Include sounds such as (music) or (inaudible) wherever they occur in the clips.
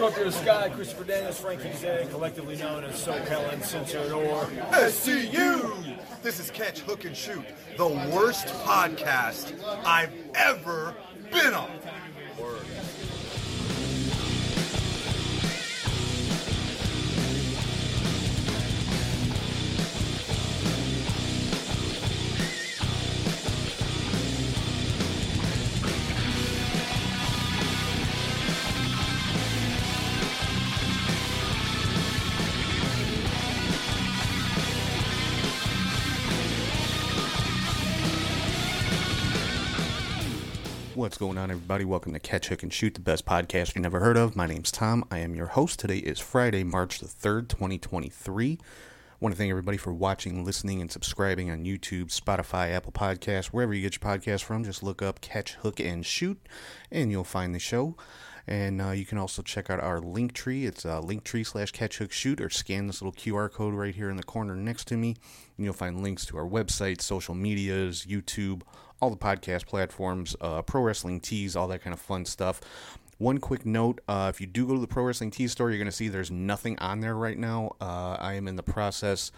Up to the sky, Christopher Daniels, Frankie Zay, collectively known as SoCal Uncensored or SCU. This is Catch, Hook, and Shoot, the worst podcast I've ever been on. What's going on, everybody? Welcome to Catch, Hook, and Shoot, the best podcast you never heard of. My name's Tom. I am your host. Today is Friday, March the 3rd, 2023. I want to thank everybody for watching, listening, and subscribing on YouTube, Spotify, Apple Podcasts, wherever you get your podcast from. Just look up Catch, Hook, and Shoot, and you'll find the show. And uh, you can also check out our link tree. It's uh, linktree slash catch hook shoot, or scan this little QR code right here in the corner next to me. And you'll find links to our website, social medias, YouTube, all the podcast platforms, uh, pro wrestling tees, all that kind of fun stuff. One quick note uh, if you do go to the Pro Wrestling Tees store, you're going to see there's nothing on there right now. Uh, I am in the process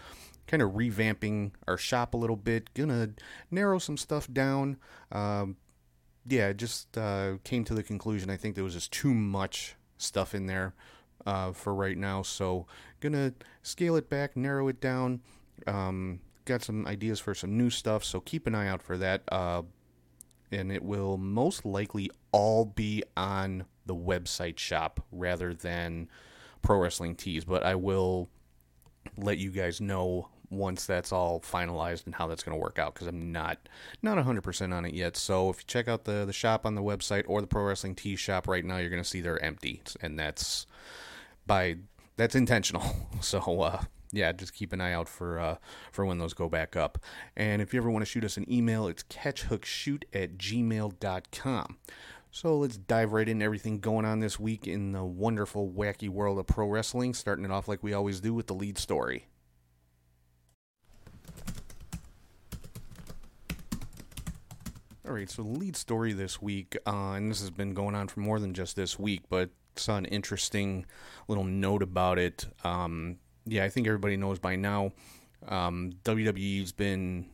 kind of revamping our shop a little bit, gonna narrow some stuff down. Um, yeah, just uh, came to the conclusion I think there was just too much stuff in there uh, for right now. So gonna scale it back, narrow it down. Um, got some ideas for some new stuff, so keep an eye out for that. Uh, and it will most likely all be on the website shop rather than Pro Wrestling Tees. But I will let you guys know once that's all finalized and how that's going to work out because I'm not not 100% on it yet. So if you check out the the shop on the website or the Pro Wrestling Tees shop right now, you're going to see they're empty, and that's by that's intentional. (laughs) So uh, yeah, just keep an eye out for uh, for when those go back up. And if you ever want to shoot us an email, it's catchhookshoot at gmail.com. So let's dive right into everything going on this week in the wonderful, wacky world of pro wrestling, starting it off like we always do with the lead story. All right, so the lead story this week, uh, and this has been going on for more than just this week, but saw an interesting little note about it. Um, yeah, I think everybody knows by now. Um, WWE's been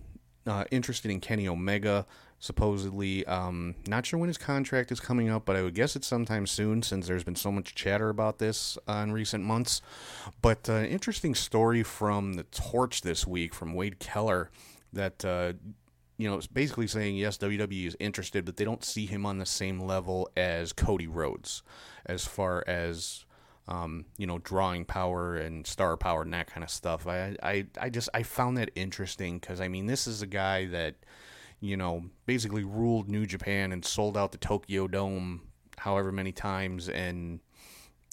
uh, interested in Kenny Omega, supposedly. Um, not sure when his contract is coming up, but I would guess it's sometime soon since there's been so much chatter about this uh, in recent months. But uh, interesting story from the Torch this week from Wade Keller that uh, you know, it's basically saying yes, WWE is interested, but they don't see him on the same level as Cody Rhodes, as far as um, you know, drawing power and star power and that kind of stuff. I, I, I just I found that interesting because I mean, this is a guy that you know basically ruled New Japan and sold out the Tokyo Dome however many times and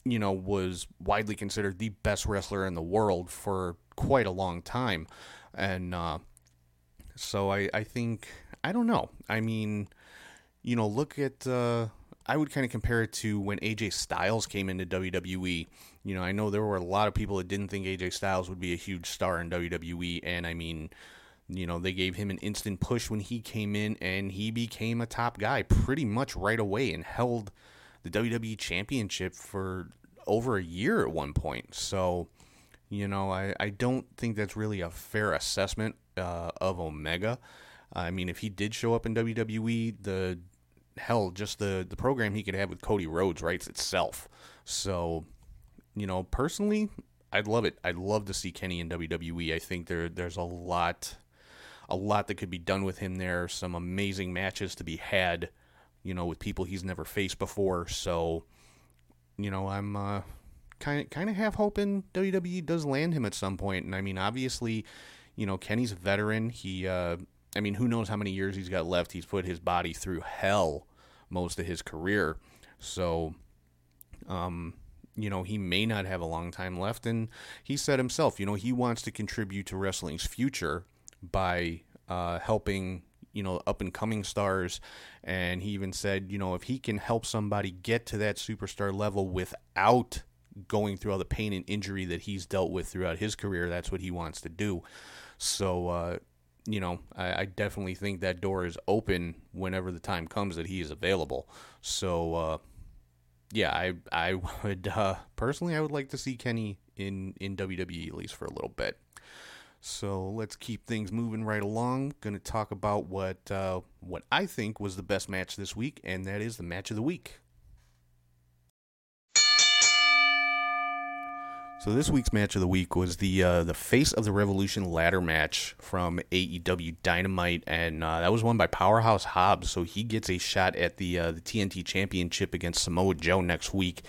you know was widely considered the best wrestler in the world for quite a long time and uh so I, I think I don't know. I mean, you know, look at uh, I would kind of compare it to when AJ Styles came into WWE. You know, I know there were a lot of people that didn't think AJ Styles would be a huge star in WWE, and I mean, you know, they gave him an instant push when he came in, and he became a top guy pretty much right away and held the WWE Championship for over a year at one point. So, you know, I, I don't think that's really a fair assessment uh, of Omega. I mean, if he did show up in WWE, the hell, just the the program he could have with Cody Rhodes writes itself. So, you know, personally, I'd love it. I'd love to see Kenny in WWE. I think there there's a lot a lot that could be done with him there. Some amazing matches to be had, you know, with people he's never faced before. So, you know, I'm uh, kind of kind of half hoping WWE does land him at some point. And I mean, obviously, you know, Kenny's a veteran. He, uh, I mean, who knows how many years he's got left? He's put his body through hell most of his career. So, um, you know, he may not have a long time left. And he said himself, you know, he wants to contribute to wrestling's future by uh, helping, you know, up and coming stars. And he even said, you know, if he can help somebody get to that superstar level without going through all the pain and injury that he's dealt with throughout his career, that's what he wants to do. So, uh, you know, I, I, definitely think that door is open whenever the time comes that he is available. So, uh, yeah, I I (laughs) would uh, personally I would like to see Kenny in in WWE at least for a little bit. So let's keep things moving right along. Going to talk about what uh, what I think was the best match this week, and that is the match of the week. So this week's match of the week was the uh, the Face of the Revolution ladder match from AEW Dynamite, and uh, that was won by Powerhouse Hobbs. So he gets a shot at the uh, the TNT Championship against Samoa Joe next week.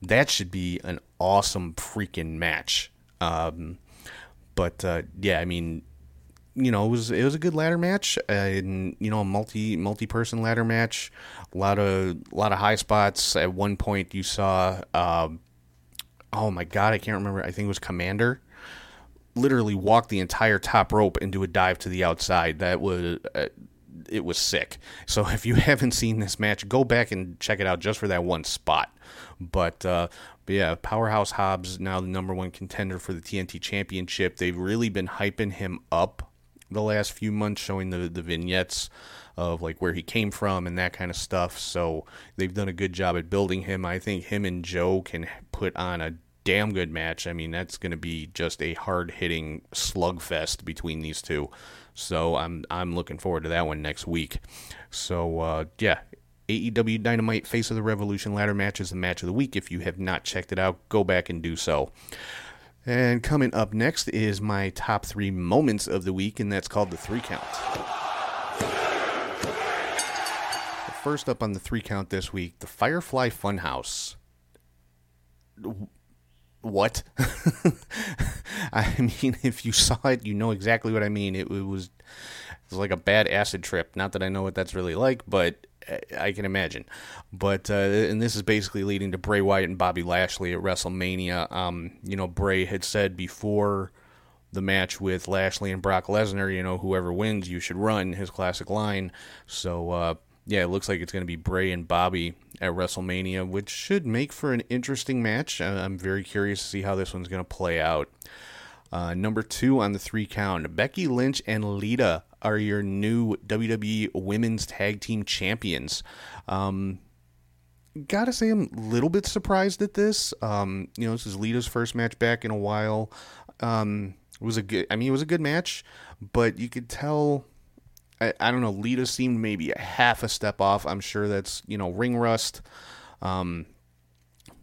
That should be an awesome freaking match. Um, but uh, yeah, I mean, you know, it was it was a good ladder match, uh, and you know, a multi multi person ladder match. A lot of a lot of high spots. At one point, you saw. Um, oh my god, I can't remember. I think it was Commander. Literally walked the entire top rope and do a dive to the outside. That was uh, it was sick. So (laughs) if you haven't seen this match, go back and check it out just for that one spot. But, uh, but yeah, Powerhouse Hobbs now the number one contender for the TNT Championship. They've really been hyping him up the last few months, showing the the vignettes of like where he came from and that kind of stuff. So they've done a good job at building him. I think him and Joe can put on a damn good match. I mean, that's going to be just a hard hitting slugfest between these two. So I'm I'm looking forward to that one next week. So uh, yeah, AEW Dynamite Face of the Revolution ladder match is the match of the week. If you have not checked it out, go back and do so. And coming up next is my top three moments of the week, and that's called the three count. First up on the three count this week, the Firefly Funhouse. What? (laughs) I mean, if you saw it, you know exactly what I mean. It, it was it was like a bad acid trip. Not that I know what that's really like, but I can imagine. But uh, and this is basically leading to Bray Wyatt and Bobby Lashley at WrestleMania. Um, you know, Bray had said before the match with Lashley and Brock Lesnar, you know, whoever wins, you should run his classic line. So uh, yeah, it looks like it's going to be Bray and Bobby at WrestleMania, which should make for an interesting match. I'm very curious to see how this one's going to play out. Uh, number two on the three count Becky Lynch and Lita are your new WWE Women's Tag Team Champions. Um, gotta say, I'm a little bit surprised at this. Um, you know, this is Lita's first match back in a while. Um, it was a good, I mean, it was a good match, but you could tell I, I don't know. Lita seemed maybe a half a step off. I'm sure that's you know ring rust. Um,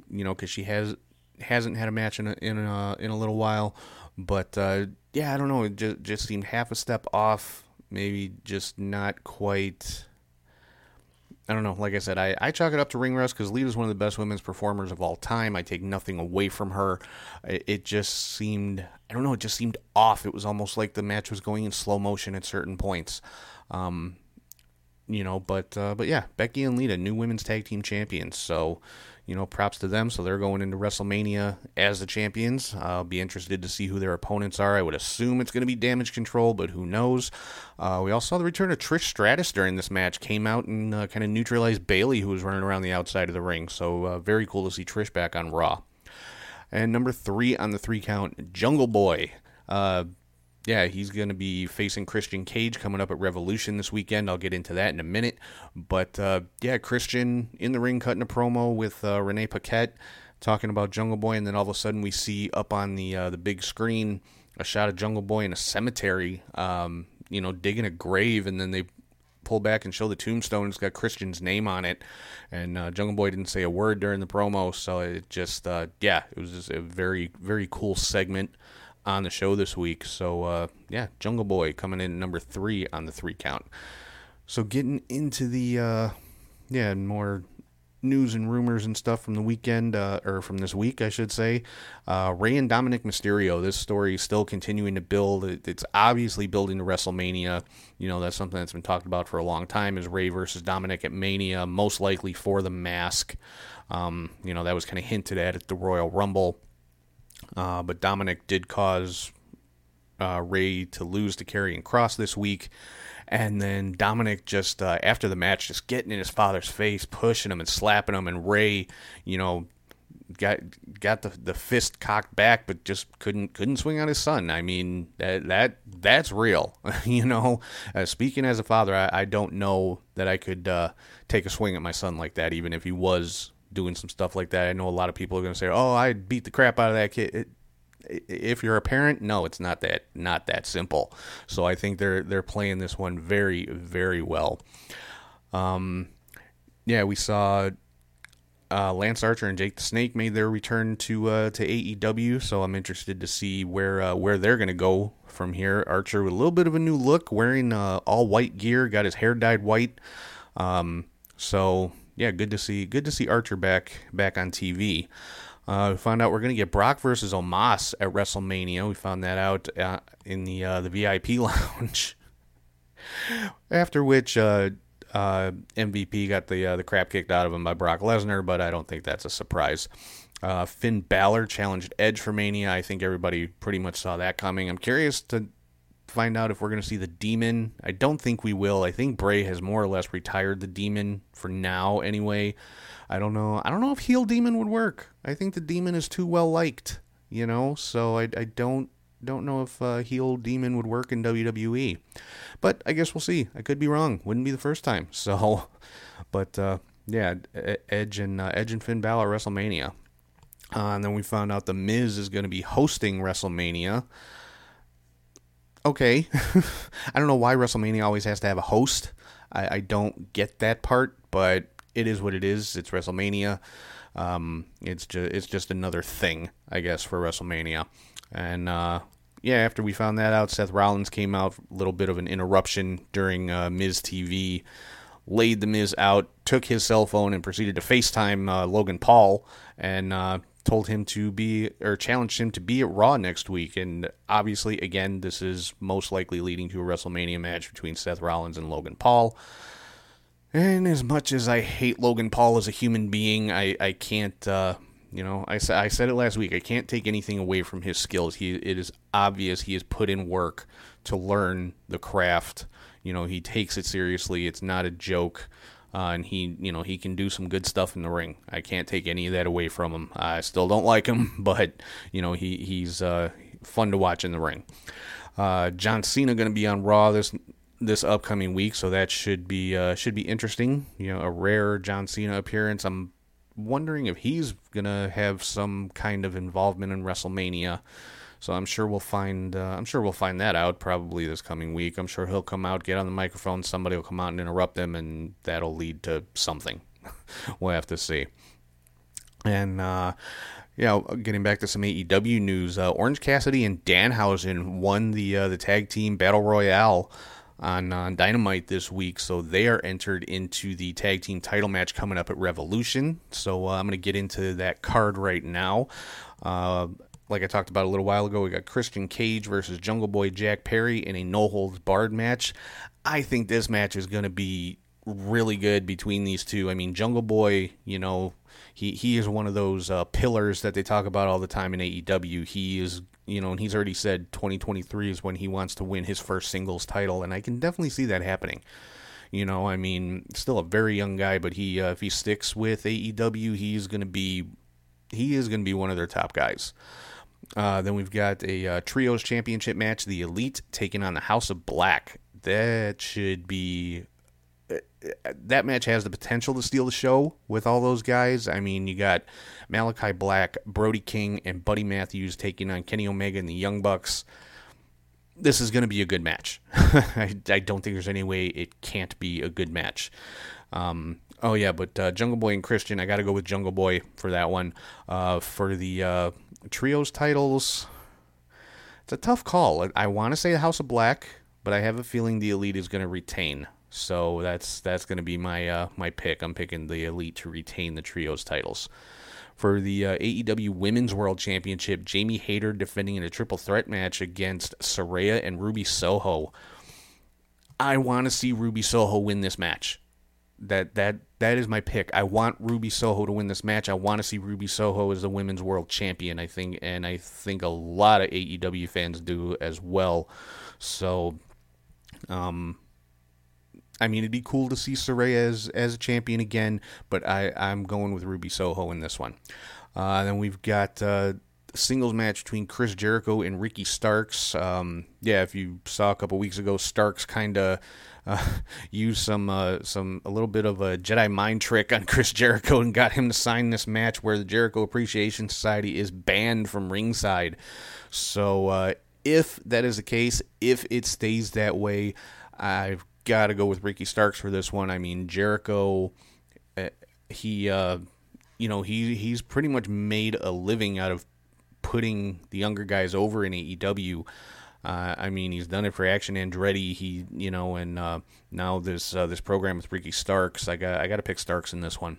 you know, because she has hasn't had a match in a, in a, in a little while. But uh, yeah, I don't know. It just just seemed half a step off. Maybe just not quite. I don't know. Like I said, I, I chalk it up to ring rust because Lita's one of the best women's performers of all time. I take nothing away from her. It, it, just seemed, I don't know, it just seemed off. It was almost like the match was going in slow motion at certain points. Um, you know, but uh, but yeah, Becky and Lita, new women's tag team champions. So, you know, props to them. So they're going into WrestleMania as the champions. I'll be interested to see who their opponents are. I would assume it's going to be Damage Control, but who knows? Uh, we also saw the return of Trish Stratus during this match. Came out and uh, kind of neutralized Bayley, who was running around the outside of the ring. So uh, very cool to see Trish back on Raw. And number three on the three count, Jungle Boy. Yeah, he's going to be facing Christian Cage coming up at Revolution this weekend. I'll get into that in a minute. But uh, yeah, Christian in the ring cutting a promo with uh, Renee Paquette talking about Jungle Boy, and then all of a sudden we see up on the uh, the big screen a shot of Jungle Boy in a cemetery, um, you know, digging a grave, and then they pull back and show the tombstone. It's got Christian's name on it, and uh, Jungle Boy didn't say a word during the promo, so it just uh, yeah, it was just a very very cool segment on the show this week. So uh, yeah, Jungle Boy coming in number three on the three count. So getting into the uh, yeah more news and rumors and stuff from the weekend uh, or from this week, I should say. Uh, Rey and Dominic Mysterio. This story is still continuing to build. It's obviously building to WrestleMania. You know that's something that's been talked about for a long time. Is Rey versus Dominic at Mania, most likely for the mask. Um, you know that was kind of hinted at at the Royal Rumble. Uh, but Dominic did cause uh, Rey to lose to Karrion Kross this week. And then Dominic just uh, after the match, just getting in his father's face, pushing him and slapping him, and Rey, you know, got got the the fist cocked back, but just couldn't couldn't swing on his son. I mean that that that's real, (laughs) you know. Uh, speaking as a father, I, I, don't know that I could uh, take a swing at my son like that, even if he was doing some stuff like that. I know a lot of people are going to say, "Oh, I beat the crap out of that kid." It, if you're a parent, no, it's not that not that simple. So I think they're they're playing this one very very well. Um, yeah, we saw uh, Lance Archer and Jake the Snake made their return to uh, to AEW, so I'm interested to see where uh, where they're going to go from here. Archer with a little bit of a new look, wearing uh, all white gear, got his hair dyed white. Um, so yeah, good to see good to see Archer back back on TV. Uh, we found out we're going to get Brock versus Omos at WrestleMania. We found that out uh, in the uh, the VIP (laughs) lounge. After which, uh, uh, MVP got the uh, the crap kicked out of him by Brock Lesnar, but I don't think that's a surprise. Finn Balor challenged Edge for Mania. I think everybody pretty much saw that coming. I'm curious to find out if we're going to see the Demon. I don't think we will. I think Bray has more or less retired the Demon for now, anyway. I don't know. I don't know if heel demon would work. I think the demon is too well liked, you know. So I, I don't don't know if uh, heel demon would work in WWE, but I guess we'll see. I could be wrong. Wouldn't be the first time. (laughs) So, but uh, yeah, Edge and uh, Edge and Finn Balor WrestleMania, uh, and then we found out the Miz is going to be hosting WrestleMania. Okay, (laughs) I don't know why WrestleMania always has to have a host. I, I don't get that part, but it is what it is. It's WrestleMania. Um, it's just it's just another thing, I guess, for WrestleMania. And uh, yeah, after we found that out, Seth Rollins came out. A little bit of an interruption during uh, Miz TV. Laid the Miz out, took his cell phone, and proceeded to FaceTime uh, Logan Paul and uh, told him to be or challenged him to be at Raw next week. And obviously, again, this is most likely leading to a WrestleMania match between Seth Rollins and Logan Paul. And as much as I hate Logan Paul as a human being, I, I can't, uh, you know, I, I said it last week. I can't take anything away from his skills. He It is obvious he has put in work to learn the craft. You know, he takes it seriously. It's not a joke. Uh, and he, you know, he can do some good stuff in the ring. I can't take any of that away from him. I still don't like him, (laughs) but you know, he he's uh, fun to watch in the ring. Uh, John Cena going to be on Raw this this upcoming week, so that should be uh, should be interesting. You know, a rare John Cena appearance. I'm wondering if he's gonna have some kind of involvement in WrestleMania. So I'm sure we'll find uh, I'm sure we'll find that out probably this coming week. I'm sure he'll come out, get on the microphone, somebody will come out and interrupt him, and that'll lead to something. (laughs) we'll have to see. And uh, yeah, getting back to some AEW news, uh, Orange Cassidy and Danhausen won the uh, the tag team battle royale on, on Dynamite this week, so they are entered into the tag team title match coming up at Revolution. So uh, I'm going to get into that card right now. Uh, like I talked about a little while ago, we got Christian Cage versus Jungle Boy Jack Perry in a no holds barred match. I think this match is going to be really good between these two. I mean, Jungle Boy, you know, he he is one of those uh, pillars that they talk about all the time in AEW. He is you know, and he's already said 2023 is when he wants to win his first singles title, and I can definitely see that happening. You know, I mean, still a very young guy, but he uh, if he sticks with AEW, he's going to be he is going to be one of their top guys. Uh, then we've got a uh, trios championship match, the Elite taking on the House of Black. That should be that match has the potential to steal the show with all those guys. I mean, you got Malachi Black, Brody King, and Buddy Matthews taking on Kenny Omega and the Young Bucks. This is going to be a good match. (laughs) I, I, don't think there's any way it can't be a good match. Um, oh yeah, but uh, Jungle Boy and Christian, I got to go with Jungle Boy for that one. Uh, for the uh, trios titles, it's a tough call. I want to say the House of Black, but I have a feeling the Elite is going to retain. So that's that's going to be my uh, my pick. I'm picking the Elite to retain the trios titles. For the uh, AEW Women's World Championship, Jamie Hayter defending in a triple threat match against Saraya and Ruby Soho. I want to see Ruby Soho win this match. That that that is my pick. I want Ruby Soho to win this match. I want to see Ruby Soho as the women's world champion. I think, and I think a lot of AEW fans do as well. So, um, I mean, it'd be cool to see Saraya as, as a champion again, but I, I'm going with Ruby Soho in this one. Uh, then we've got uh, singles match between Chris Jericho and Ricky Starks. Um, yeah, if you saw a couple weeks ago, Starks kind of uh, (laughs) used some uh, some a little bit of a Jedi mind trick on (laughs) Chris Jericho and got him to sign this match where the Jericho Appreciation Society is banned from ringside. So uh, if that is the case, if it stays that way, I've got to go with Ricky Starks for this one. I mean Jericho, uh, he uh, you know he he's pretty much made a living out of putting the younger guys over in AEW. Uh, I mean, he's done it for Action Andretti. He, you know, and uh, now this uh, this program with Ricky Starks. I got I got to pick Starks in this one.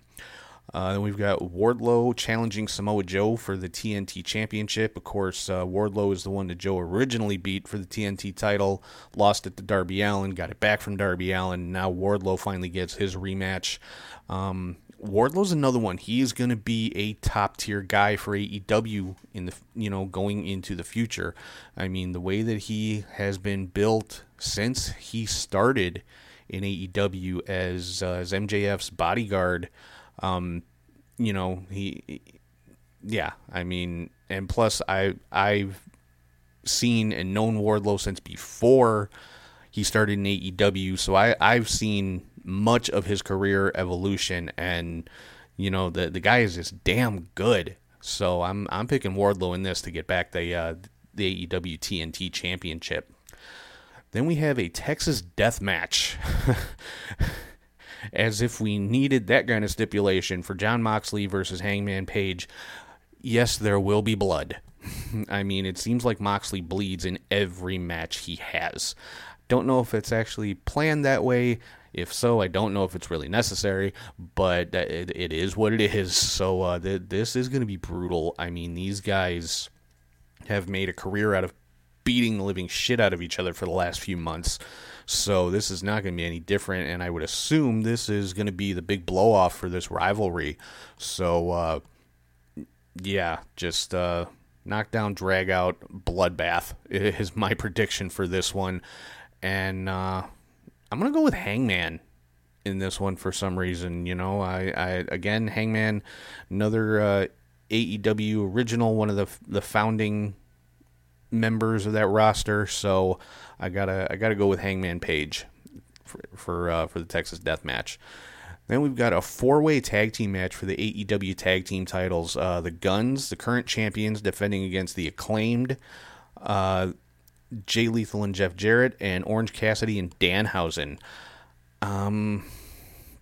Uh, then we've got Wardlow challenging Samoa Joe for the TNT Championship. Of course, uh, Wardlow is the one that Joe originally beat for the TNT title, lost it to Darby Allin, got it back from Darby Allin. Now Wardlow finally gets his rematch. Um, Wardlow's another one. He is going to be a top tier guy for AEW in the you know going into the future. I mean, the way that he has been built since he started in AEW as uh, as MJF's bodyguard, um, you know he, yeah. I mean, and plus I I've seen and known Wardlow since before he started in AEW, so I I've seen much of his career evolution, and you know the the guy is just damn good. So I'm I'm picking Wardlow in this to get back the uh, the AEW TNT Championship. Then we have a Texas Death Match. (laughs) As if we needed that kind of stipulation for Jon Moxley versus Hangman Page. Yes, there will be blood. (laughs) I mean, it seems like Moxley bleeds in every match he has. Don't know if it's actually planned that way. If so, I don't know if it's really necessary, but it, it is what it is. So uh, th- this is going to be brutal. I mean, these guys have made a career out of beating the living shit out of each other for the last few months. So this is not going to be any different, and I would assume this is going to be the big blow off for this rivalry. So uh, yeah, just uh, knockdown, drag out, bloodbath (laughs) is my prediction for this one, and uh, I'm gonna go with Hangman in this one for some reason. You know, I, I again Hangman, another uh, AEW original, one of the the founding members of that roster. So I gotta I gotta go with Hangman Page for for uh, for the Texas Death Match. Then we've got a four-way tag team match for the AEW tag team titles. Uh, the Guns, the current champions, defending against the Acclaimed. Jay Lethal and Jeff Jarrett, and Orange Cassidy and Danhausen. Um,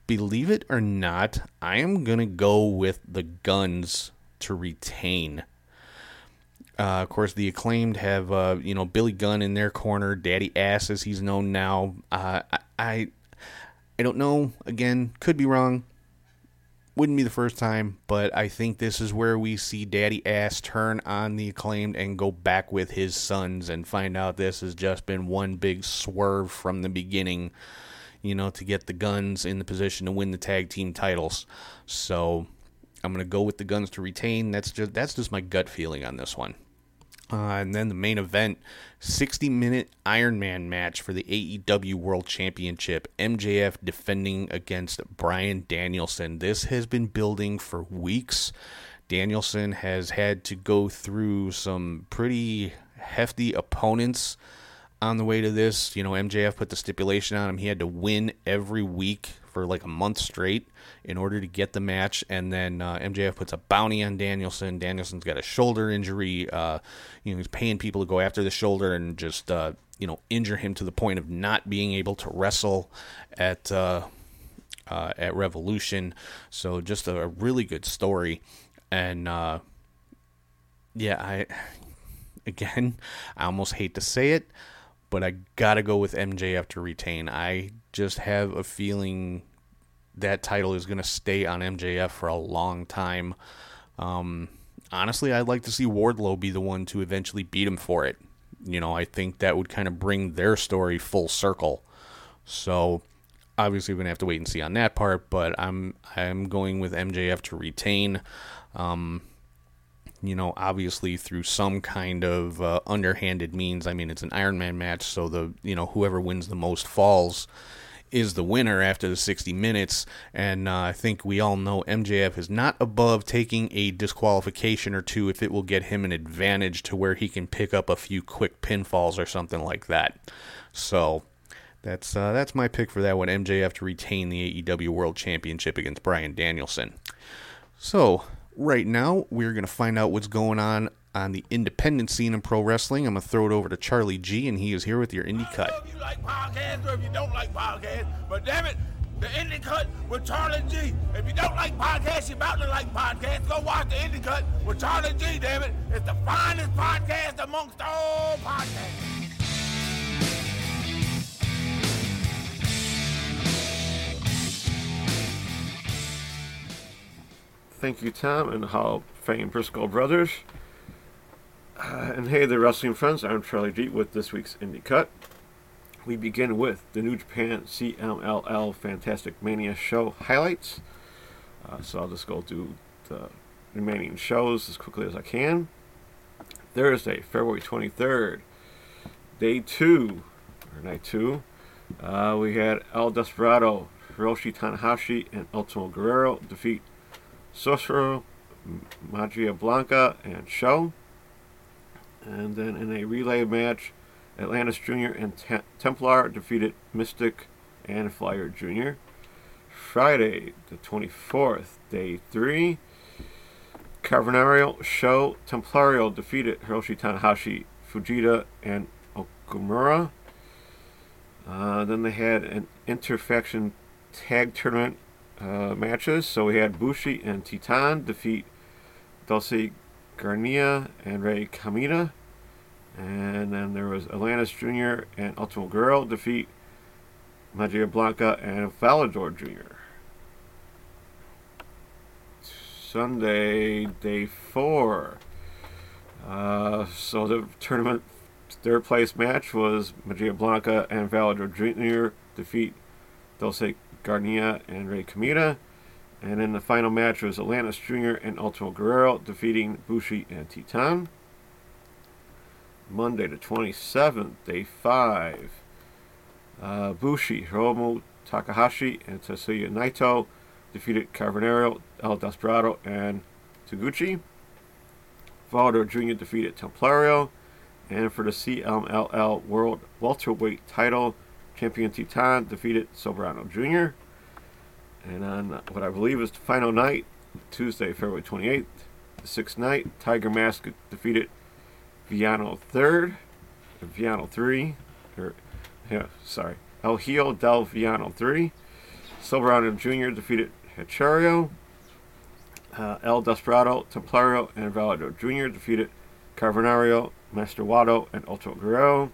believe it or not, I am gonna go with the Guns to retain. Uh, of course, the acclaimed have uh, you know Billy Gunn in their corner, Daddy Ass as he's known now. Uh, I, I I don't know. Again, could be wrong wouldn't be the first time, but I think this is where we see Daddy Ass turn on the acclaimed and go back with his sons and find out this has just been one big swerve from the beginning, you know, to get the guns in the position to win the tag team titles. So I'm gonna go with the guns to retain. That's just that's just my gut feeling on this one. Uh, and then the main event 60 minute Iron Man match for the AEW World Championship. MJF defending against Bryan Danielson. This has been building for weeks. Danielson has had to go through some pretty hefty opponents on the way to this. You know, MJF put the stipulation on him. He had to win every week for like a month straight in order to get the match. And then uh, MJF puts a bounty on Danielson. Danielson's got a shoulder injury. Uh, you know, he's paying people to go after the shoulder and just uh, you know injure him to the point of not being able to wrestle at uh, uh, at Revolution. So just a, a, really good story. And uh, yeah, I (laughs) again, I almost hate to say it but I gotta go with MJF to retain. I just have a feeling that title is gonna stay on MJF for a long time. Um, honestly, I'd like to see Wardlow be the one to eventually beat him for it. You know, I think that would kind of bring their story full circle. So obviously, we're gonna have to wait and see on that part. But I'm I'm going with MJF to retain. Um, you know, obviously through some kind of uh, underhanded means. I mean, it's an Iron Man match, so the you know whoever wins the most falls is the winner after the 60 minutes. And uh, I think we all know MJF is not above taking a disqualification or two if it will get him an advantage to where he can pick up a few quick pinfalls or something like that. So That's uh, that's my pick for that one. MJF to retain the AEW World Championship against Bryan Danielson. So right now we're gonna find out what's going on on the independent scene in pro wrestling. I'm gonna throw it over to Charlie G, and he is here with your indie cut. If you like podcasts or if you don't like podcasts, but damn it, the indie cut with Charlie G. If you don't like podcasts, you're about to like podcasts. Go watch the indie cut with Charlie G. Damn it, it's the finest podcast amongst all podcasts. Thank you, Tom and Hall Fame Briscoe Brothers. Uh, and hey, the wrestling friends, I'm Charlie G with this week's Indie Cut. We begin with the New Japan CMLL Fantastic Mania show highlights. Uh, so I'll just go through the remaining shows as quickly as I can. Thursday, February 23rd, day two, or night two, uh, we had El Desperado, Hiroshi Tanahashi, and Ultimo Guerrero defeat Sorcerer, Magia Blanca, and Show. And then in a relay match, Atlantis Jr. and Te- Templar defeated Mystic and Flyer Jr. Friday, the 24th, day 3. Carbonario Show Templario defeated Hiroshi Tanahashi, Fujita, and Okumura. Uh, then they had an interfaction tag tournament uh, matches. So we had Bushi and Titan defeat Dulce Gardenia and Ray Kamina. And then there was Atlantis Jr. and Ultimo Girl defeat Magia Blanca and Volador Jr. Sunday, day four. Uh, so the tournament third place match was Magia Blanca and Volador Jr. defeat Dulce Gardenia and Ray Kamita. And then the final match was Atlantis Jr. and Ultimo Guerrero defeating Bushi and Titan. Monday the 27th, day 5. Uh, Bushi, Hiromu Takahashi, and Tetsuya Naito defeated Carbonero, El Desperado, and Taguchi. Volador Jr. defeated Templario. And for the CMLL World Welterweight title, Champion Titan defeated Soberano Jr. And on what I believe is the final night, Tuesday, February 28th, the sixth night, Tiger Mask defeated Viano third, Viano three, or yeah, sorry, El Hijo del Viano three. Soberano Jr. defeated Hechicero. Uh, El Desperado, Templario, and Volador Jr. defeated Carbonario, Master Wado, and Ultimo Guerrero.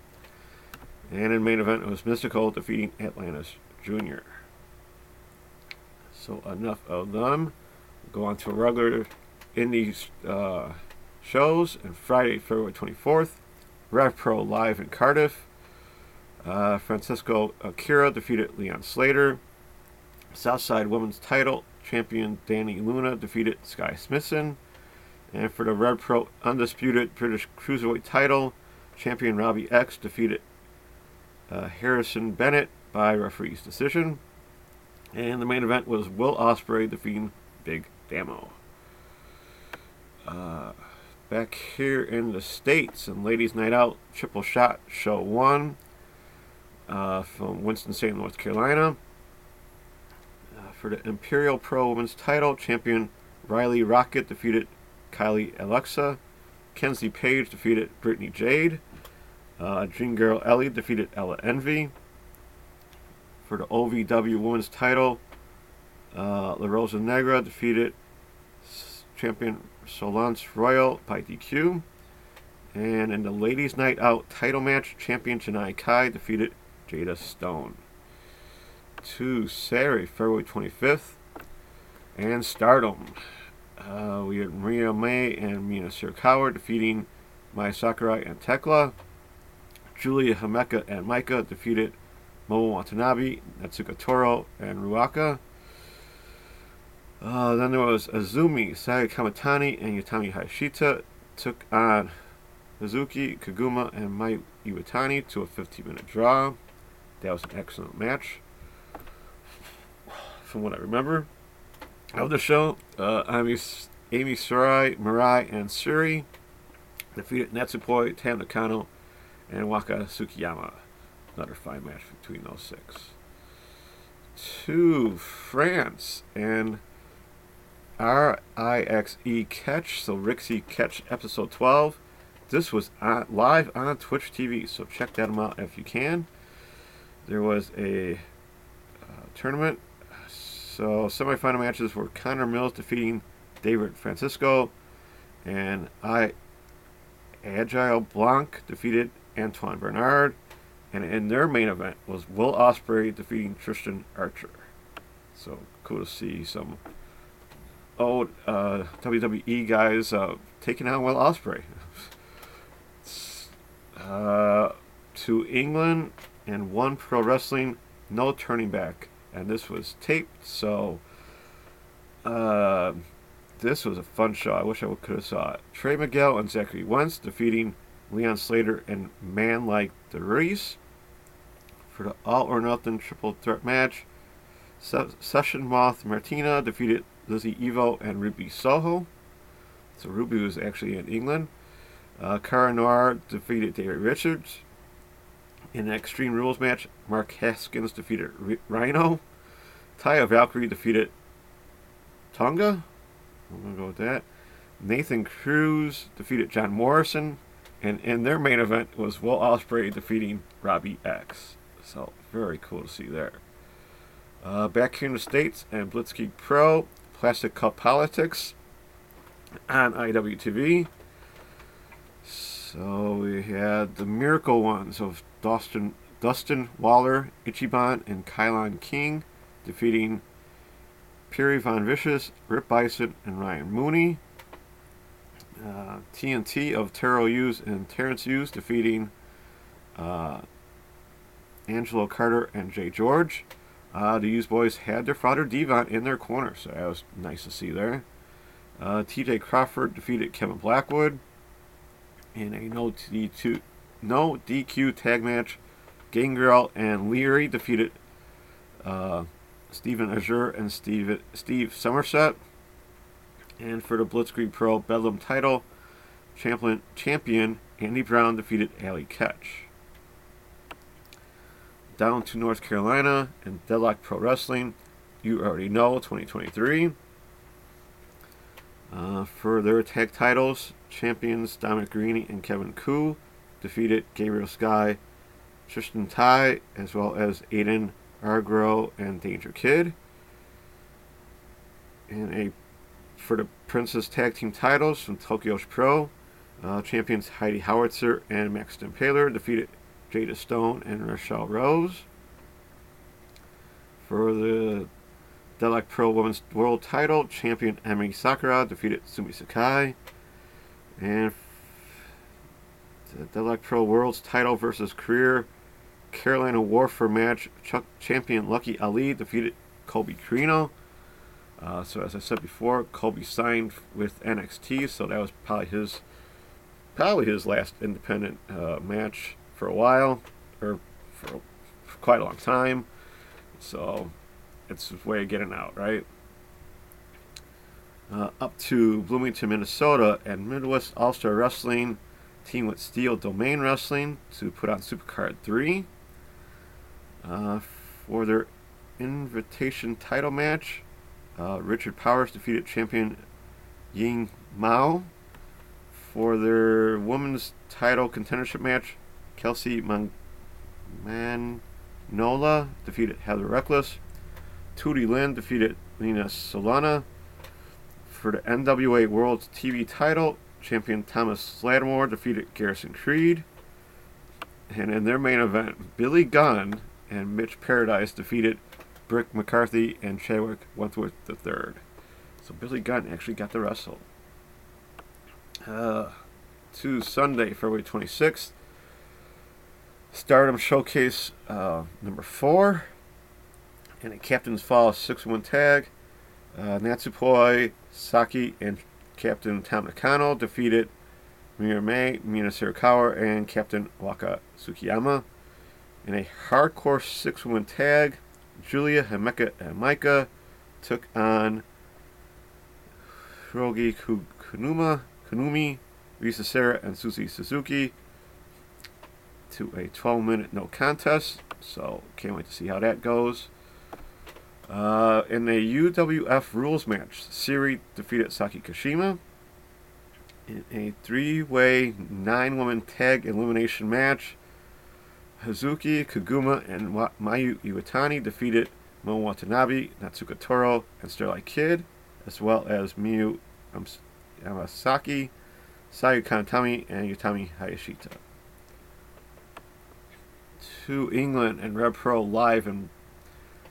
And in main event, it was Mystical defeating Atlantis Jr. So enough of them. Go on to regular indie uh, shows. And Friday, February 24th, Rev Pro live in Cardiff. Uh, Francisco Akira defeated Leon Slater. Southside Women's title champion Danny Luna defeated Sky Smithson. And for the Rev Pro Undisputed British Cruiserweight title, champion Robbie X defeated uh, Harrison Bennett by referee's decision. And the main event was Will Ospreay defeating Big Damo. Uh, back here in the States, and Ladies Night Out Triple Shot Show 1 uh, from Winston-Salem, North Carolina. Uh, for the Imperial Pro Women's title, champion Riley Rocket defeated Kylie Alexa. Kenzie Paige defeated Brittany Jade. Uh, Dream Girl Ellie defeated Ella Envy. For the OVW Women's title, uh, La Rosa Negra defeated champion Solance Royal by DQ. And in the Ladies Night Out title match, champion Janai Kai defeated Jada Stone. To Saturday, February 25th, and Stardom. Uh, we had Mariah May and Mina Shirakawa defeating Mai Sakurai and Tekla. Julia Himeka and Maika defeated Momo Watanabe, Natsuko Tora, and Ruaka. Uh, then there was Azumi, Saga Kamatani, and Yutami Hayashita took on Hazuki, Kaguma, and Mai Iwatani to a 15 minute draw. That was an excellent match, from what I remember. Of the show, uh, Amy, Amy Sarai, Mirai, and Suri defeated Natsupoi, Tam Nakano, and Waka Tsukiyama. another fine match between those six. To France and RIXE Catch, so Rixie Catch episode 12. This was on, live on Twitch TV, so check that out if you can. There was a uh, tournament. So semifinal matches were Connor Mills defeating David Francisco, and I Agile Blanc defeated Antoine Bernard, and in their main event was Will Ospreay defeating Tristan Archer. So cool to see some old uh, WWE guys uh, taking on Will Ospreay. uh, to England and one pro wrestling, no turning back, and this was taped. So uh, this was a fun show. I wish I could have saw it. Trey Miguel and Zachary Wentz defeating Leon Slater and Man Like the Reese for the All or Nothing Triple Threat match. Se- Session Moth Martina defeated Lizzie Evo and Ruby Soho. So Ruby was actually in England. Uh, Cara Noir defeated David Richards. In an Extreme Rules match, Mark Haskins defeated R- Rhino. Taya Valkyrie defeated Tonga. I'm going to go with that. Nathan Cruz defeated John Morrison. And in their main event was Will Ospreay defeating Robbie X. So very cool to see there. Uh, back here in the States and Blitzkrieg Pro, Plastic Cup Politics on IWTV. So we had the Miracle Ones of Dustin, Dustin Waller, Ichiban, and Kylon King defeating Perry Von Vicious, Rip Bison, and Ryan Mooney. Uh, TNT of Terrell Hughes and Terrence Hughes defeating uh, Angelo Carter and Jay George. Uh, the Hughes boys had their father Devon in their corner, so that was nice to see there. Uh, TJ Crawford defeated Kevin Blackwood in a no D2, no DQ tag match. Gangrel and Leary defeated uh, Stephen Azure and Steve Steve Somerset. And for the Blitzkrieg Pro Bedlam title, champion champion Andy Brown defeated Ali Ketch. Down to North Carolina and Deadlock Pro Wrestling, you already know 2023. Uh, for their tag titles, champions Dominic Greeny and Kevin Ku defeated Gabriel Sky, Tristan Tai, as well as Aiden Argro and Danger Kid. And a for the Princess Tag Team titles from Tokyo Pro, uh, champions Heidi Howitzer and Max Impaler defeated Jada Stone and Rochelle Rose. For the Deadlock Pro Women's World Title, champion Emily Sakura defeated Sumi Sakai. And the Deadlock Pro World's Title versus Career Carolina Warfare match, champion Lucky Ali defeated Colby Corino. Uh, so as I said before, Colby signed with NXT, so that was probably his probably his last independent uh, match for a while, or for, for quite a long time. So it's his way of getting out, right? Uh, up to Bloomington, Minnesota, and Midwest All Star Wrestling team with Steel Domain Wrestling to put on Supercard 3 uh, for their invitation title match. Uh, Richard Powers defeated champion Ying Mao. For their women's title contendership match, Kelsey Man- Manola defeated Heather Reckless. Tootie Lynn defeated Lena Solana. For the NWA World TV title, champion Thomas Lattimore defeated Garrison Creed. And in their main event, Billy Gunn and Mitch Paradise defeated Brick McCarthy and Chadwick Wentworth III. So Billy Gunn actually got the wrestle. Uh, to Sunday, February 26th, Stardom Showcase uh, number four, and a Captain's Fall 6 1 tag. Uh, Natsupoi, Saki, and Captain Tam Nakano defeated Mirame, Mina Shirakawa, and Captain Waka Tsukiyama. In a hardcore 6 1 tag, Julia, Himeka, and Micah took on Hirogi Kunuma, Kunumi, Risa Sarah, and Susie Suzuki. to a 12 minute no contest. So can't wait to see how that goes. Uh, in a UWF rules match, Siri defeated Saki Kashima. In a three way, nine woman tag elimination match, Hazuki, Koguma, and Mayu Iwatani defeated Mo Watanabe, Natsuko Tora, and Starlight Kid, as well as Miyu Yamasaki, Saya Kamitani, and Yutami Hayashita. To England and Rev Pro live in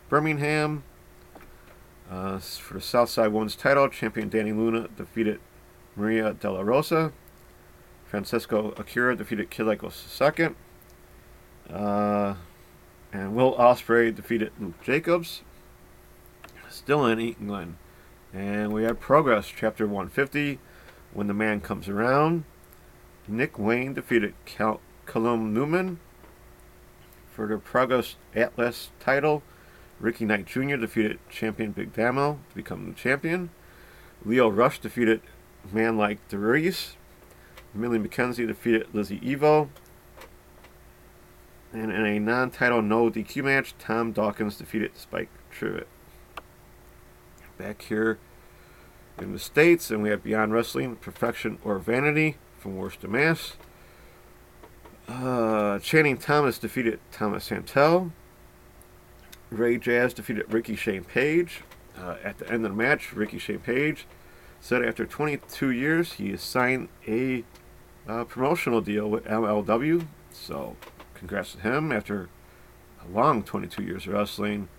Birmingham. Uh, for the Southside Women's title, champion Dani Luna defeated Maria De La Rosa. Francesco Akira defeated Lykos II. Uh, and Will Ospreay defeated Luke Jacobs. Still in England. And we have Progress, Chapter 150. When the Man Comes Around. Nick Wayne defeated Cal- Callum Newman. For the Progress Atlas title, Ricky Knight Jr. defeated champion Big Damo to become the champion. Leo Rush defeated Man Like DeReiss. Millie McKenzie defeated Lizzie Evo. And in a non-title no DQ match, Tom Dawkins defeated Spike Trivett. Back here in the States, and we have Beyond Wrestling, Perfection or Vanity from Worcester Mass. Uh, Channing Thomas defeated Thomas Santel. Ray Jazz defeated Ricky Shane Page. Uh, at the end of the match, Ricky Shane Page said after 22 years he has signed a uh, promotional deal with MLW. So, congrats to him. After a long 22 years of wrestling,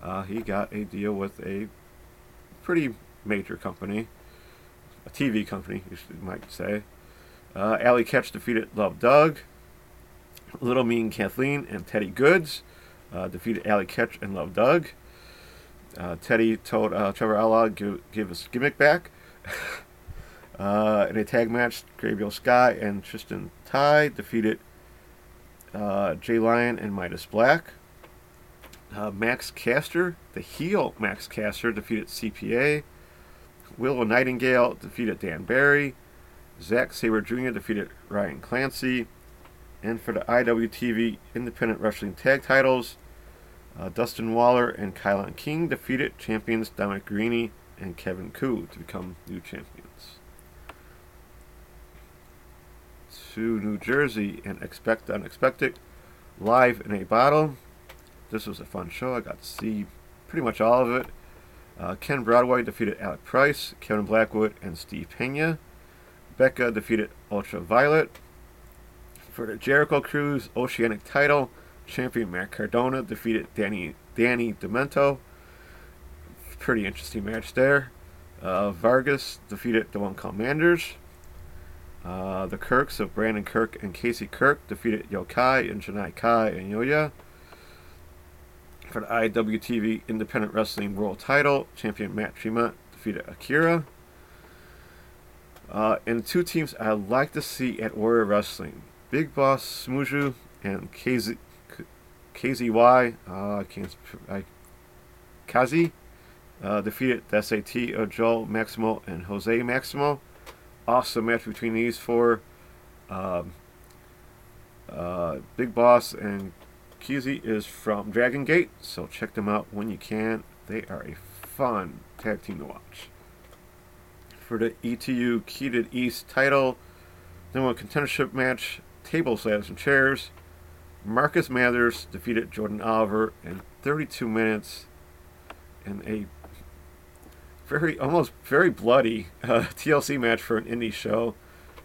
uh, he got a deal with a pretty major company, a TV company, you might say. Uh, Katch defeated Love Doug. Little Mean Kathleen and Teddy Goodz uh, defeated Allie Katch and Love Doug. Uh, Teddy told uh, Trevor Outlaw give, give his gimmick back. (laughs) uh, in a tag match, Gabriel Sky and Tristan Ty defeated uh, Jay Lyon and Midas Black. Uh, Max Caster, the heel Max Caster, defeated CPA. Willow Nightingale defeated Dan Barry. Zack Sabre Jr. defeated Ryan Clancy. And for the IWTV Independent Wrestling Tag Titles, uh, Dustin Waller and Kylon King defeated champions Dominic Garrini and Kevin Ku to become new champions. To New Jersey and Expect the Unexpected live in a bottle. This was a fun show. I got to see pretty much all of it. Uh, Ken Broadway defeated Alec Price, Kevin Blackwood, and Steve Pena. Becca defeated Ultraviolet. For the Jericho Cruise Oceanic title, champion Matt Cardona defeated Danny Danny Demento. Pretty interesting match there. Uh, Vargas defeated the One Commanders. Uh, the Kirks of Brandon Kirk and Casey Kirk defeated Yokai and Janai Kai and Yoya. For the IWTV Independent Wrestling World Title, champion Matt Tremont defeated Akira. Uh, and two teams I'd like to see at Warrior Wrestling Big Boss Shimizu and KZ, KZY. Uh, I can't. I, Kazi uh, defeated the SAT of Joel Maximo and Jose Maximo. Awesome match between these four. Um, uh, Big Boss and Kizi is from Dragon Gate, so check them out when you can. They are a fun tag team to watch. For the ETU Keated East title, then a contendership match, tables, ladders, and chairs. Marcus Mathers defeated Jordan Oliver in 32 minutes in a very, almost very bloody uh, (laughs) TLC match for an indie show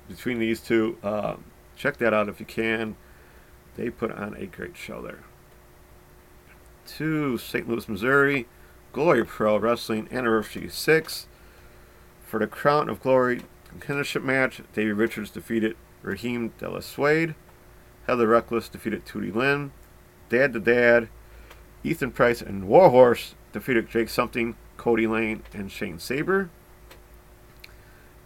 between these two. Uh, check that out if you can. They put on a great show there. To St. Louis, Missouri, Glory Pro Wrestling Anniversary 6. For the Crown of Glory contendership match, Davey Richards defeated Rahim De La Suede. Heather Reckless defeated Tootie Lynn. Dad to Dad, Ethan Price and Warhorse defeated Jake Something, Cody Lane, and Shane Saber.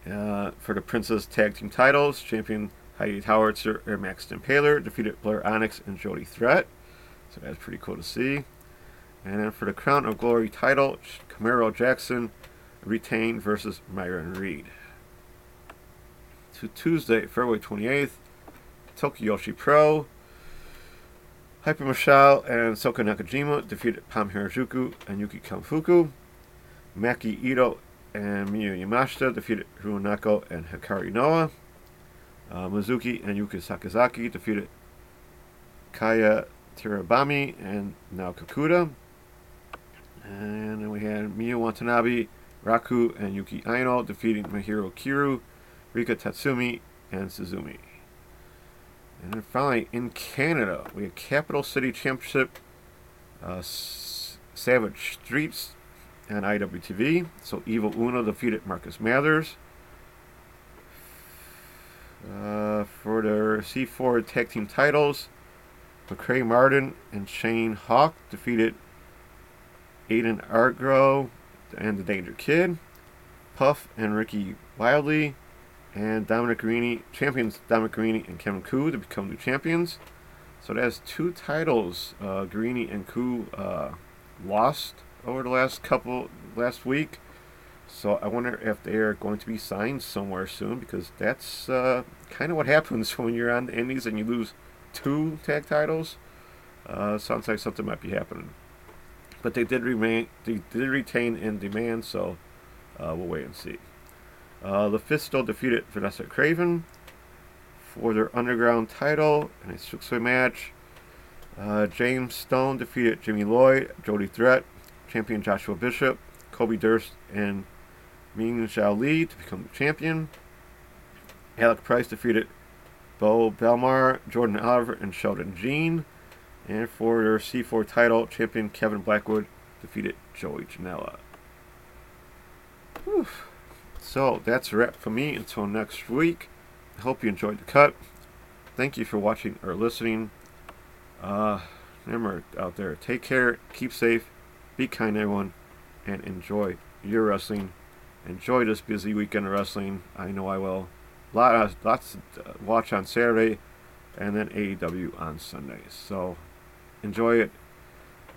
Uh, for the Princess Tag Team titles, champion Heidi Howitzer and Max Impaler defeated Blair Onyx and Jody Threat. So that's pretty cool to see. And then for the Crown of Glory title, Camaro Jackson retained versus Myron Reed. To Tuesday, February 28th, Tokyo Joshi Pro. Hyper Misao and Shoko Nakajima defeated Pom Harajuku and Yuki Kamifuku. Maki Ito and Miyu Yamashita defeated Ruanako and Hikari Noa. Uh, Mizuki and Yuka Sakazaki defeated Kaya Toribami and Nao Kakuda. And then we had Miyu Watanabe, Raku, and Yuki Aino defeating Mahiro Kiryu, Rika Tatsumi, and Suzume. And then finally, in Canada, we had Capital City Championship, uh, Savage Streets, and IWTV. So Evil Uno defeated Marcus Mathers. Uh, for their C4 tag team titles, McCray Martin and Shane Hawk defeated Aiden Argro and the Danger Kid. Puff and Ricky Wildly and Dominic Garrini, champions Dominic Garrini and Kevin Ku to become new champions. So that's two titles uh, Garrini and Koo uh, lost over the last couple last week. So I wonder if they are going to be signed somewhere soon because that's uh, kind of what (laughs) happens when you're on the Indies and you lose two tag titles. Uh, sounds like something might be happening. But they did remain, they did retain in demand, so uh, we'll wait and see. Uh, still defeated Vanessa Kraven for their underground title in a six-way match. Uh, James Stone defeated Jimmy Lloyd, Jody Threat, champion Joshua Bishop, Kobe Durst, and Ming Xiao Li to become the champion. Alec Price defeated Bo Belmar, Jordan Oliver, and Sheldon Jean. And for their C4 title, champion Kevin Blackwood defeated Joey Janela. So that's a wrap for me until next week. I hope you enjoyed the cut. Thank you for watching or listening. Uh, remember out there, take care, keep safe, be kind everyone, and enjoy your wrestling. Enjoy this busy weekend of wrestling. I know I will. Lot of, lots to watch on Saturday, and then AEW on Sunday. So enjoy it,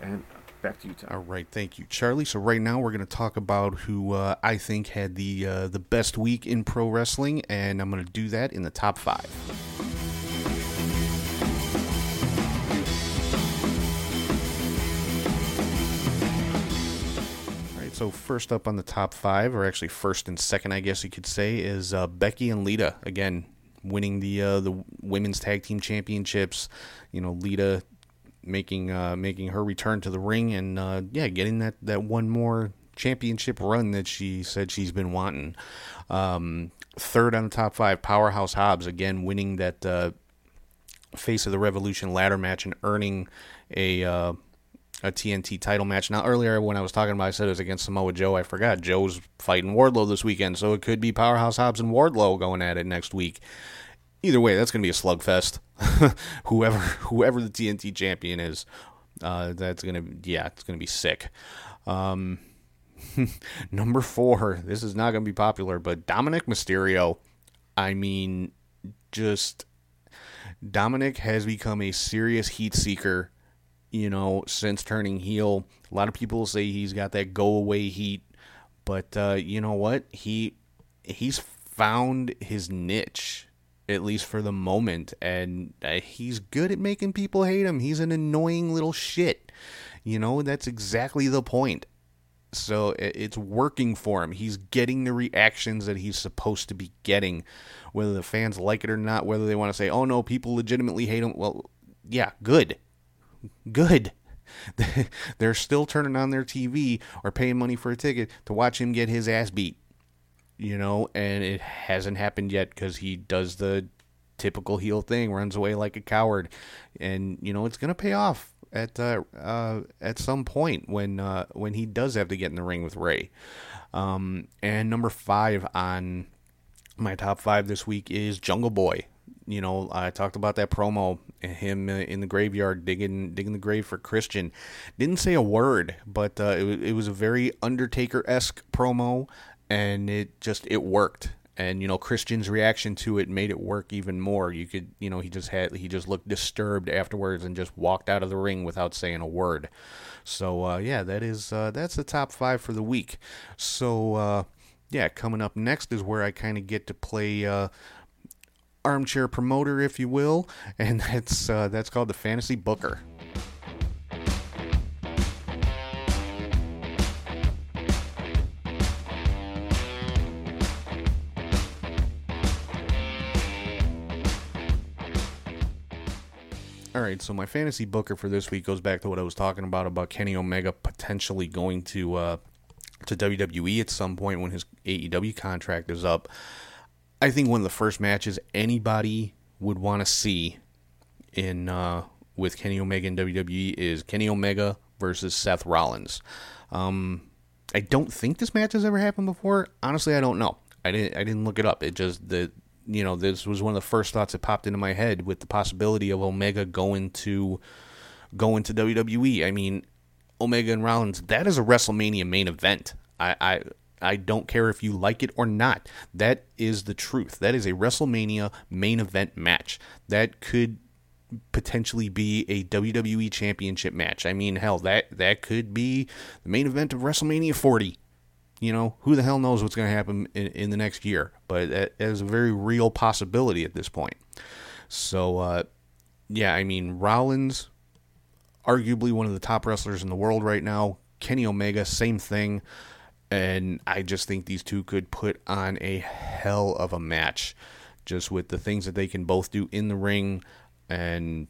and back to you, Tom. All right, thank you, Charlie. So right now we're going to talk about who uh, I think had the uh, the best week in pro wrestling, and I'm going to do that in the top five. So first up on the top five, or actually first and second, I guess you could say, is uh, Becky and Lita again winning the uh, the women's tag team championships. You know, Lita making uh, making her return to the ring and uh, yeah, getting that, that one more championship run that she said she's been wanting. Um, third on the top five, Powerhouse Hobbs again winning that uh, Face of the Revolution ladder match and earning a uh, a TNT title match. Now earlier when I was talking about, I said it was against Samoa Joe. I forgot Joe's fighting Wardlow this weekend, so it could be Powerhouse Hobbs and Wardlow going at it next week either way, that's going to be a slugfest. (laughs) whoever whoever the TNT champion is, uh, that's going to yeah, it's going to be sick. Um, (laughs) number four, this is not going to be popular, but Dominik Mysterio. I mean, just Dominic has become a serious heat seeker. You know, since turning heel, a lot of people say he's got that go away heat, but uh, you know what? He he's found his niche at least for the moment. And uh, he's good at making people hate him. He's an annoying little shit. You know, that's exactly the point. So it's working for him. He's getting the reactions that he's supposed to be getting, whether the fans like it or not, whether they want to say, oh no, people legitimately hate him. Well, yeah, good. Good. (laughs) They're still turning on their TV or paying money for a ticket to watch him get his ass beat you know, and it hasn't happened yet because he does the typical heel thing, runs away like a coward, and you know it's gonna pay off at uh, uh, at some point when uh, when he does have to get in the ring with Rey. Um, and number five on my top five this week is Jungle Boy. You know, I talked about that promo, him in the graveyard digging digging the grave for Christian. Didn't say a word, but uh, it, it was a very Undertaker esque promo and it just it worked and you know Christian's reaction to it made it work even more. You could you know he just had he just looked disturbed afterwards and just walked out of the ring without saying a word. So uh, yeah, that is uh, that's the top five for the week. So uh, yeah, coming up next is where I kind of get to play. Uh, armchair promoter, if you will, and (laughs) that's uh, that's called the fantasy booker. All right, so my fantasy booker for this week goes back to what I was talking about about Kenny Omega potentially going to uh, to WWE at some point when his AEW contract is up. I think one of the first matches anybody would want to see in uh, with Kenny Omega in WWE is Kenny Omega versus Seth Rollins. Um, I don't think this match has ever happened before. Honestly, I don't know. I didn't. I didn't look it up. It just the you know this was one of the first thoughts that popped into my head with the possibility of Omega going to going to WWE. I mean, Omega and Rollins. That is a WrestleMania main event. I. I I don't care if you like it or not. That is the truth. That is a WrestleMania main event match. That could potentially be a WWE Championship match. I mean, hell, that that could be the main event of WrestleMania 40. You know, who the hell knows what's going to happen in, in, the next year? But that is a very real possibility at this point. So, uh, yeah, I mean, Rollins, arguably one of the top wrestlers in the world right now. Kenny Omega, same thing. And I just think these two could put on a hell of a match just with the things that they can both do in the ring. And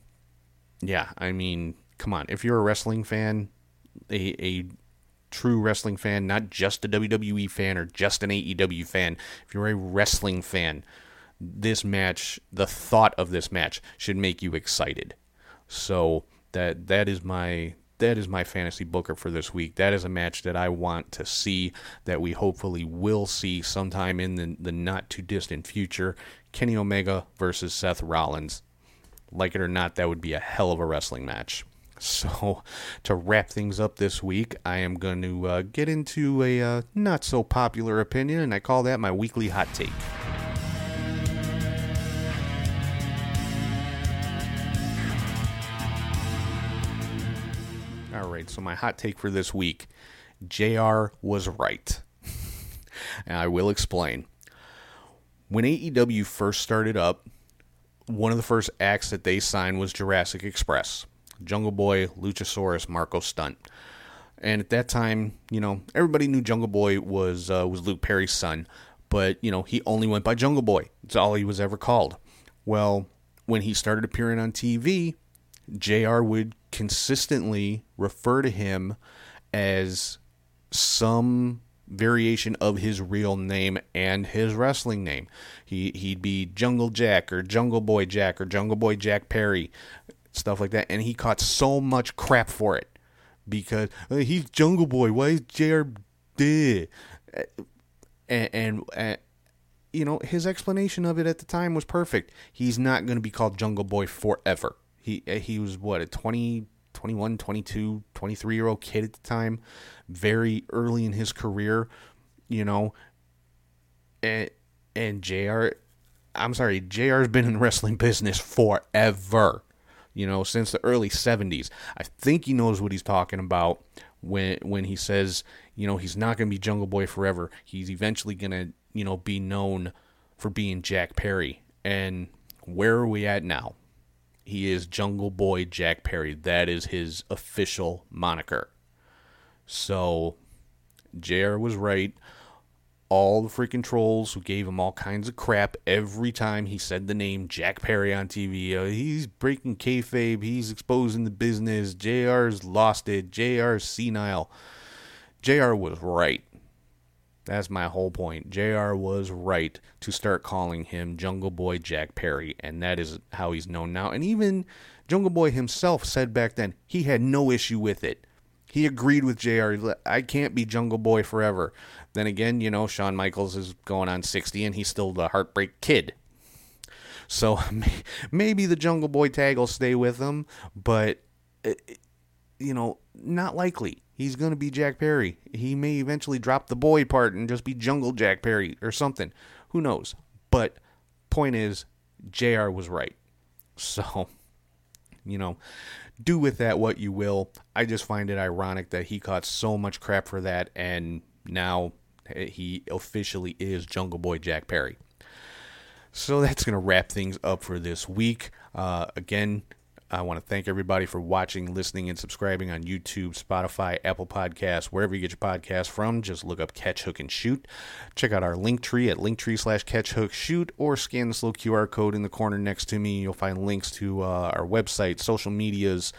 yeah, I mean, come on. If you're a wrestling fan, a, a true wrestling fan, not just a WWE fan or just an AEW fan, if you're a wrestling fan, this match, the thought of this match should make you excited. So that that is my that is my fantasy booker for this week. That is a match that I want to see, that we hopefully will see sometime in the, the not too distant future. Kenny Omega versus Seth Rollins. Like it or not, that would be a hell of a wrestling match. (laughs) So, to wrap things up this week, I am going to uh, get into a uh, not so popular opinion, and I call that my weekly hot take. Right, so my hot take for this week JR was right. (laughs) and I will explain. When AEW first started up, one of the first acts that they signed was Jurassic Express. Jungle Boy, Luchasaurus, Marco Stunt. And at that time, you know, everybody knew Jungle Boy was uh, was Luke Perry's son, but you know, he only went by Jungle Boy. It's all he was ever called. Well, when he started appearing on TV, JR would consistently refer to him as some variation of his real name and his wrestling name. He he'd be Jungle Jack or Jungle Boy Jack or Jungle Boy Jack Perry, stuff like that. And he caught so much crap for it because uh, he's Jungle Boy. Why is JR? And, and, and you know his explanation of it at the time was perfect. He's not going to be called Jungle Boy forever. He uh, he was what a 20 21, 22, 23 year old kid at the time, very early in his career, you know. And and JR I'm sorry, JR's been in the wrestling business forever. You know, since the early 70s. I think he knows what he's talking about when when he says, you know, he's not going to be Jungle Boy forever. He's eventually going to, you know, be known for being Jack Perry. And where are we at now? He is Jungle Boy Jack Perry. That is his official moniker. So, JR was right. All the freaking trolls who gave him all kinds of crap every time he said the name Jack Perry on TV. Uh, he's breaking kayfabe. He's exposing the business. JR's lost it. JR's senile. JR was right. That's my whole point. JR was right to start calling him Jungle Boy Jack Perry, and that is how he's known now. And even Jungle Boy himself said back then he had no issue with it. He agreed with JR. I can't be Jungle Boy forever. Then again, you know, Shawn Michaels is going on 60 and he's still the Heartbreak Kid. So (laughs) maybe the Jungle Boy tag will stay with him, but, you know, not likely he's going to be Jack Perry. He may eventually drop the boy part and just be Jungle Jack Perry or something. Who knows? But point is, JR was right. So, you know, do with that what you will. I just find it ironic that he caught so much crap for that and now he officially is Jungle Boy Jack Perry. So that's going to wrap things up for this week. Uh, again, I want to thank everybody for watching, listening, and subscribing on YouTube, Spotify, Apple Podcasts, wherever you get your podcast from. Just look up Catch Hook and Shoot. Check out our link tree at linktree slash Catch Hook Shoot or scan this little QR code in the corner next to me. You'll find links to uh, our website, social medias,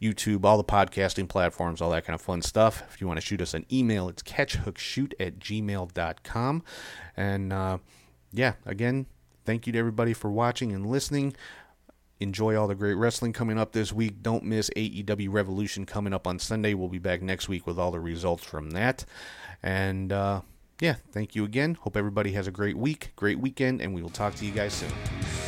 YouTube, all the podcasting platforms, all that kind of fun stuff. If you want to shoot us an email, it's catchhookshoot at gmail.com. And uh, yeah, again, thank you to everybody for watching and listening. Enjoy all the great wrestling coming up this week. Don't miss AEW Revolution coming up on Sunday. We'll be back next week with all the results from that. And uh, yeah, thank you again. Hope everybody has a great week, great weekend, and we will talk to you guys soon.